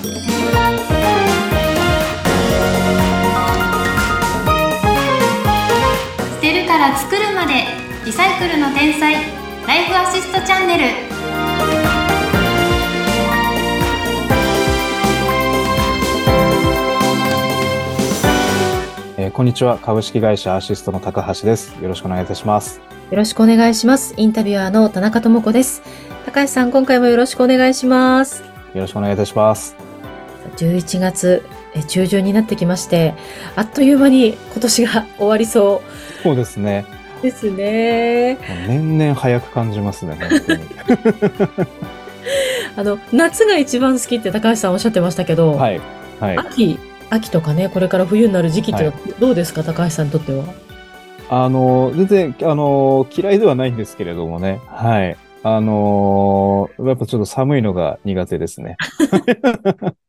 捨てるから作るまでリサイクルの天才ライフアシストチャンネルえーこんにちは。株式会社アシストの高橋です。よろしくお願いいたします。よろしくお願いします。インタビュアーの田中智子です。高橋さん、今回もよろしくお願いします。よろしくお願いいたします。11月え中旬になってきまして、あっという間に今年が終わりそそうですね。うですね。年々早く感じますね。あの、夏が一番好きって高橋さんおっしゃってましたけど、はい。はい。秋、秋とかね、これから冬になる時期ってどうですか、高橋さんにとっては？あの、全然、あの、嫌いではないんですけれどもね。はい。あの、やっぱちょっと寒いのが苦手ですね。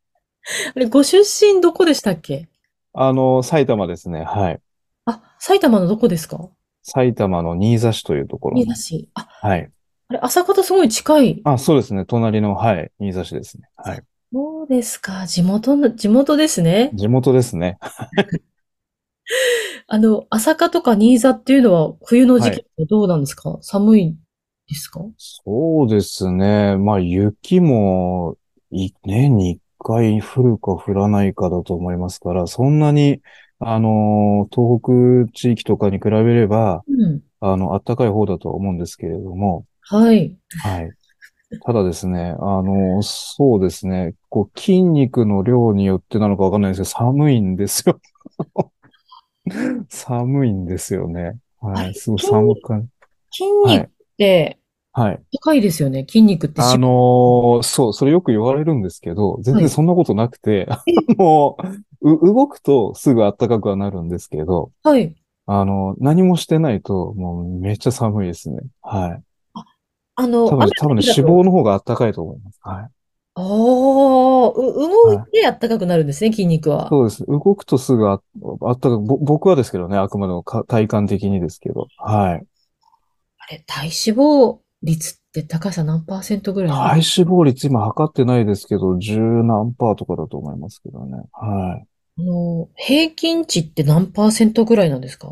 あれ、ご出身どこでしたっけ？あの、埼玉ですね。はい。あ、埼玉のどこですか？埼玉の新座市というところに。新座市。あ、はい。あれ、朝方すごい近い。あ、そうですね。隣の、はい。新座市ですね。はい。そうですか。地元の、地元ですね。地元ですね。あの、朝霞とか新座っていうのは冬の時期はどうなんですか、寒いですか？そうですね。まあ、雪も、い、年に一回降るか降らないかだと思いますから、そんなに、あの、東北地域とかに比べれば、うん。あの、暖かい方だとは思うんですけれども、はい。はい。ただですね、あの、そうですね、こう、筋肉の量によってなのかわかんないですけど、寒いんですよ。寒いんですよね。はい。すごい寒く感筋肉ってはい。高いですよね。筋肉ってあしのーそう、それよく言われるんですけど、全はい然そんなことなくて、あの、う、動くとすぐ暖かくはなるんですけど、はい。あの、何もしてないと、もうめっちゃ寒いですね。はい。あの、多分、多分ね、脂肪の方が暖かいと思います。はい。ああ、う、動いてあったかくなるんですね、筋肉は。そうです。動くとすぐあ、あったかく、ぼ僕はですけどね、あくまでもか体感的にですけど、はい。あれ、体脂肪率って高橋さん何パーセントぐらい体脂肪率今測ってないですけど、十何パーとかだと思いますけどね。はい。あの、平均値って何パーセントぐらいなんですか？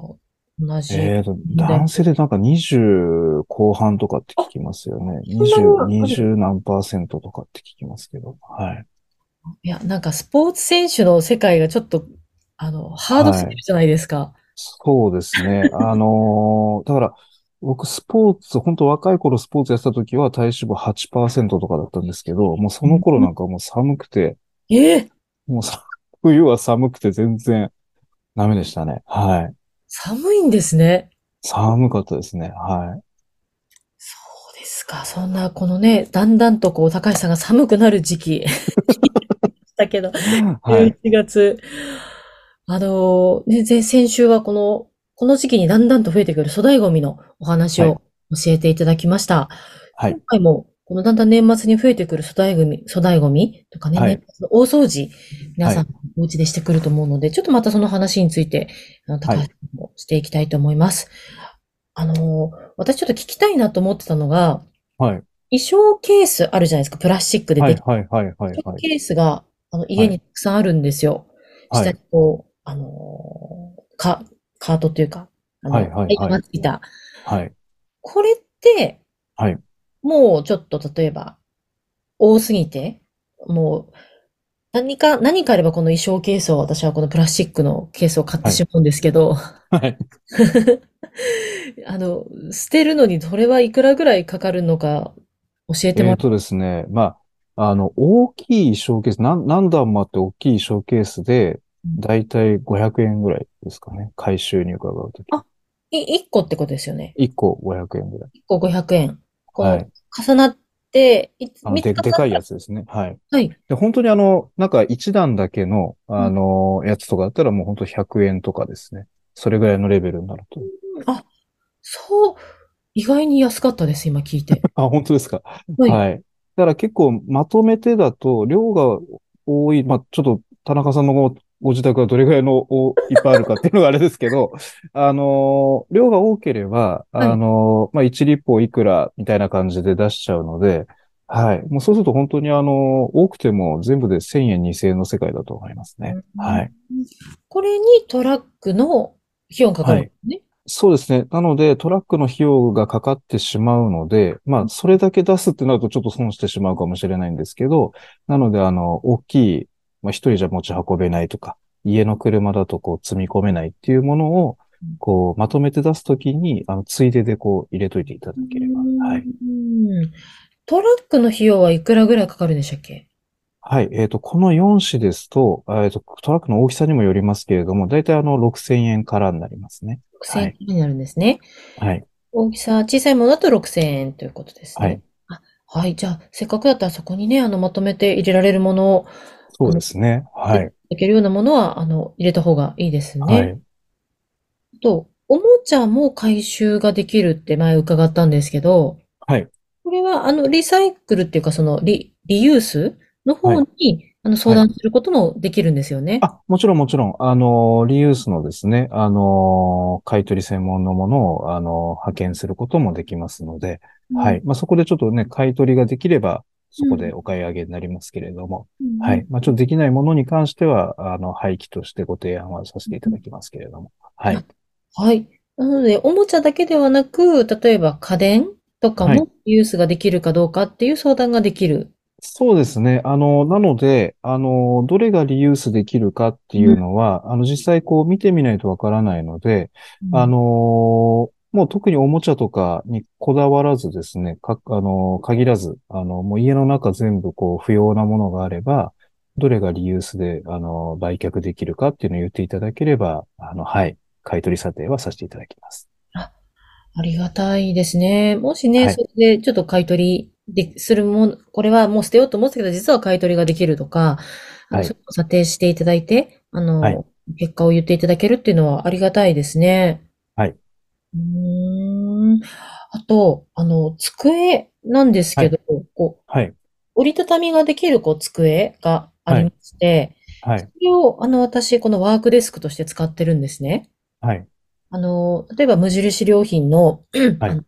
同じ。えーと、男性でなんか20後半とかって聞きますよね。そんなのあ20、る20何パーセントとかって聞きますけど。はい。いや、なんかスポーツ選手の世界がちょっと、あの、ハードすぎるじゃないですか。そうですね。あのーだから、僕スポーツ、本当若い頃スポーツやってた時は体脂肪8%とかだったんですけど、もうその頃なんかもう寒くて、ええもうさ、冬は寒くて全然ダメでしたね。はい。寒いんですね。寒かったですね。はい。そうですか。そんな、このね、だんだんとこう、高橋さんが寒くなる時期。だけど、はい。11月。あの、ね、前先週はこの、この時期にだんだんと増えてくる粗大ゴミのお話はいを教えていただきました。はい今回も、このだんだん年末に増えてくる粗大ゴミ、粗大ゴミとかね、はい大掃除、皆さんお家でしてくると思うので、ちょっとまたその話について、あの高橋さんもしていきたいと思います。あの、私ちょっと聞きたいなと思ってたのが、はい。衣装ケースあるじゃないですか、プラスチックではい、できはい、はい、はい、はい。ケースが、あの、家にたくさんあるんですよ。はい下にこう、あのーカ、カートというか、あの、はいはいはいいた。はい。これって、はいもうちょっと例えば、多すぎて、もう、何か、何かあればこの衣装ケースを、私はこのプラスチックのケースを買ってしまうんですけど、はい。あの、捨てるのにどれはいくらぐらいかかるのか教えてもらえっとですね、まあ、あの、大きい衣装ケース、何、何段もあって大きい衣装ケースで、うんだいたい500円ぐらいですかね。回収に伺うとき。あい、1個ってことですよね。1個500円ぐらい。1個500円。このはい。重なって、いあの、で、でかいやっつですね。はい。たはい。で、本当にあの、なんか1段だけの、あの、やつとかだったらもう本当100円とかですね。それぐらいのレベルになると。あ、そう、意外に安かったです、今聞いて。あ、本当ですか？はい。はい。だから結構まとめてだと、量が多い、まあ、ちょっと田中さんのごご自宅はどれぐらいのおいっぱいあるかっていうのがあれですけど、あのー、量が多ければ、はいあのー、まあ、1立方いくらみたいな感じで出しちゃうので、はい。もうそうすると本当にあの、多くても全部で1000円、2000円の世界だと思いますね。はい。これにトラックの費用がかかるんですね。そうですね。なので、トラックの費用がかかってしまうので、まあ、それだけ出すってなるとちょっと損してしまうかもしれないんですけど、なので、あの、大きい、まあ、一人じゃ持ち運べないとか、家の車だとこう積み込めないっていうものを、こう、まとめて出すときに、あの、ついででこう入れといていただければ。はい。うんトラックの費用はいくらぐらいかかるんでしたっけ？はい。えっと、この4種ですと、えっと、トラックの大きさにもよりますけれども、だいたいあの、6000円からになりますね。?6000 円になるんですね。はい。大きさ、小さいものだと6000円ということですね。はい。あはい。じゃあ、せっかくだったらそこにね、あの、まとめて入れられるものを、そうですね。はい。いけるようなものは、あの、入れた方がいいですね。はい。と、おもちゃも回収ができるって前伺ったんですけど、はい。これは、あの、リサイクルっていうか、その、リ、リユースの方はに、あの、相談することもできるんですよね。あ、もちろんもちろん、あの、リユースのですね、あの、買い取り専門のものを、あの、派遣することもできますので、はい。まあ、そこでちょっとね、買い取りができれば、そこでお買い上げになりますけれども、うん。はい。まあ、ちょっとできないものに関しては、あの、廃棄としてご提案はさせていただきますけれども、はい。はい。なので、おもちゃだけではなく、例えば家電とかはいもリユースができるかどうかっていう相談ができる。そうですね。あの、なので、あの、どれがリユースできるかっていうのは、あの、実際こう見てみないとわからないので、あのもう特におもちゃとかにこだわらずですね、か、あの限らず、あの、もう家の中全部こう不要なものがあれば、どれがリユースで、あの、売却できるかっていうのを言っていただければ、あの、はい、買い取り査定はさせていただきます。ありがたいですね。もしね、はいそれでちょっと買い取りでするもの、これはもう捨てようと思ってたけど、実は買い取りができるとか、はい査定していただいて、あの、はい結果を言っていただけるっていうのはありがたいですね。はい。うーん。あと、あの、机なんですけど、こう、はい、折りたたみができるこう机がありまして、はい、それを、あの、私、このワークデスクとして使ってるんですね。はい、あの、例えば無印良品の、はい。あの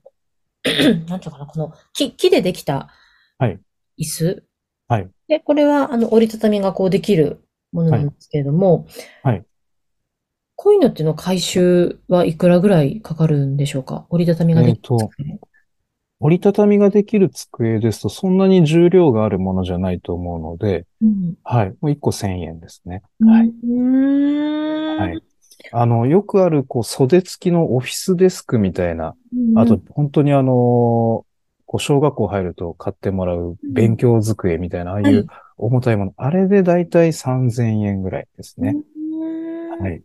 なんていうのかな、この木、木でできたはい。椅子。はい。で、これは、あの、折りたたみがこうできるものなんですけれども、はいこういうのってのは回収はいくらぐらいかかるんでしょうか？折りたたみができるえー折りたたみができる机ですと、そんなに重量があるものじゃないと思うので、うん。はい、もう1個1000円ですね。はい。はい。あの、よくある、こう、袖付きのオフィスデスクみたいな、うん。あと、本当にあの、こう、小学校入ると買ってもらう勉強机みたいな、ああいはいう重たいもの、あれでだいたい3000円ぐらいですね。はい。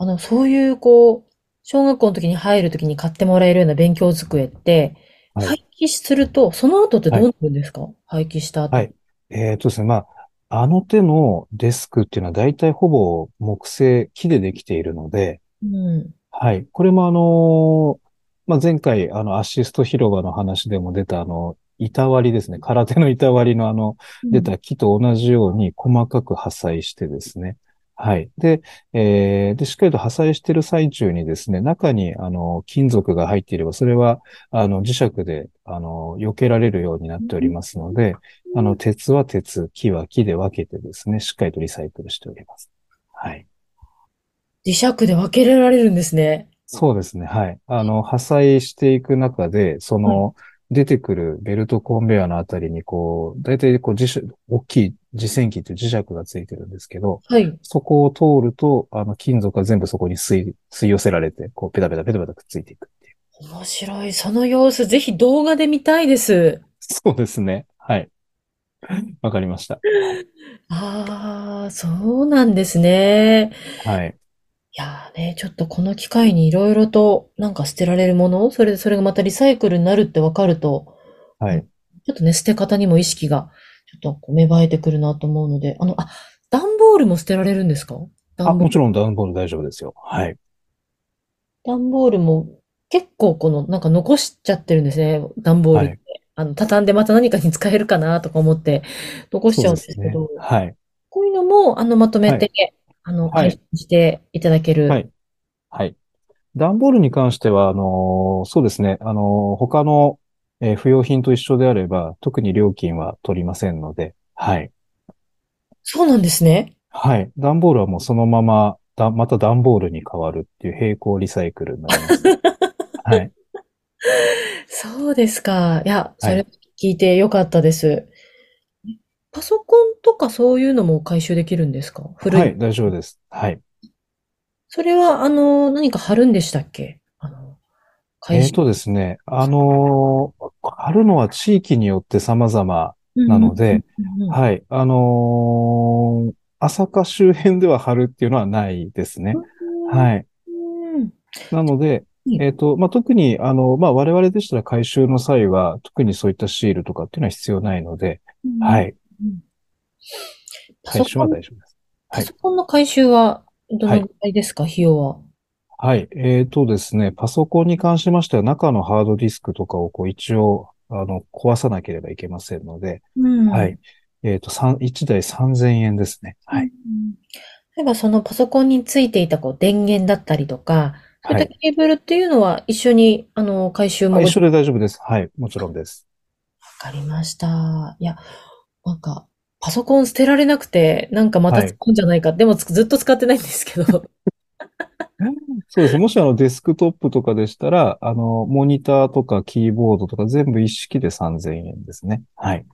うんあの、そういう、こう、小学校の時に入る時に買ってもらえるような勉強机って、はい廃棄すると、その後ってどうなるんですか？廃棄した後。はい。えっとですね、まあ、あの手のデスクっていうのは大体ほぼ木製、木でできているので、うん。はい。これもあの、まあ、前回、あの、アシスト広場の話でも出たあの、板割りですね。空手の板割りのあの、出た木と同じように細かく破砕してですね。はい。で、えーで、しっかりと破砕している最中にですね、中に、あの、金属が入っていれば、それは、あの、磁石で、あの、避けられるようになっておりますので、あの、鉄は鉄、木は木で分けてですね、しっかりとリサイクルしております。はい。磁石で分けられるんですね。そうですね。はい。あの、破砕していく中で、その、出てくるベルトコンベヤのあたりに、こう、大体こう磁石、大きい磁線機っていう磁石がついてるんですけど、はい。そこを通ると、あの、金属が全部そこに吸い、吸い寄せられて、こう、ペタペタペタペタくっついていくっていう。面白い。その様子、ぜひ動画で見たいです。そうですね。はい。わかりました。ああ、そうなんですね。はい。いやーね、ちょっとこの機会にいろいろとなんか捨てられるもの、それでそれがまたリサイクルになるってわかると、はい。ちょっとね、捨て方にも意識がちょっとこう芽生えてくるなと思うので、あの、あ、段ボールも捨てられるんですか？あ。もちろんダウンボール大丈夫ですよ。はい。段ボールも結構この、なんか残しちゃってるんですね、段ボールって。はいあの、畳んでまた何かに使えるかなとか思って残しちゃうんですけど、ねはい。こういうのも、あの、まとめて、あの、はい回収していただける。はいはい。段ボールに関しては、あの、そうですね。あの、他の、えー不用品と一緒であれば、特に料金は取りませんので、はい。そうなんですね。はい。段ボールはもうそのまま、だ、また段ボールに変わるっていう並行リサイクルになります。はい。そうですか。いや、そはいれ聞いてよかったです。パソコンとかそういうのも回収できるんですか？古い。はい、大丈夫です。はい。それは、あの、何か貼るんでしたっけ？あの、回収。えーとですね、あのー貼るのは地域によって様々なので、はい。あのー朝霞周辺では貼るっていうのはないですね。はい。うんなのでう、んえっと、まあ、特に、あの、まあ、我々でしたら回収の際は、特にそういったシールとかっていうのは必要ないので、は。い。回収は大丈夫です。はい。パソコンの回収はどのぐらいですか、費用は。はい。えっとですね、パソコンに関しましては、中のハードディスクとかをこう一応、あの、壊さなければいけませんので、うんはい。えっと、三1台3000円ですね。はい。うん例えばそのパソコンについていたこう電源だったりとか、そういったはい。ケーブルっていうのは一緒に、あの、回収もあ一緒で大丈夫です。はい。もちろんです。わかりました。いや、なんか、パソコン捨てられなくて、なんかまたはい使うんじゃないか。でもつずっと使ってないんですけど。そうです。もしあのデスクトップとかでしたら、あの、モニターとかキーボードとか全部一式で3000円ですね。はい。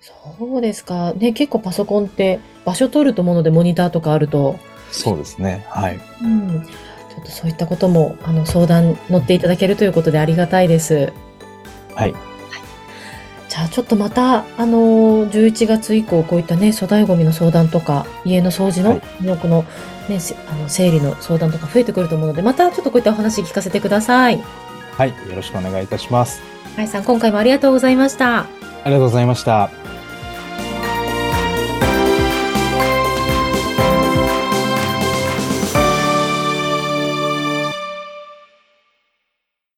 そうですか。ね、結構パソコンって場所取ると思うので、モニターとかあると。そうですね。はい。うん。ちょっとそういったことも、あの、相談乗っていただけるということでありがたいです。はい。じゃあちょっとまた、あのー、11月以降、こういったね、粗大ゴミの相談とか、家の掃除の、はいのこの、ね、せあの、整理の相談とか増えてくると思うので、またちょっとこういったお話聞かせてください。はい。よろしくお願いいたします。はいさん、今回もありがとうございました。ありがとうございました。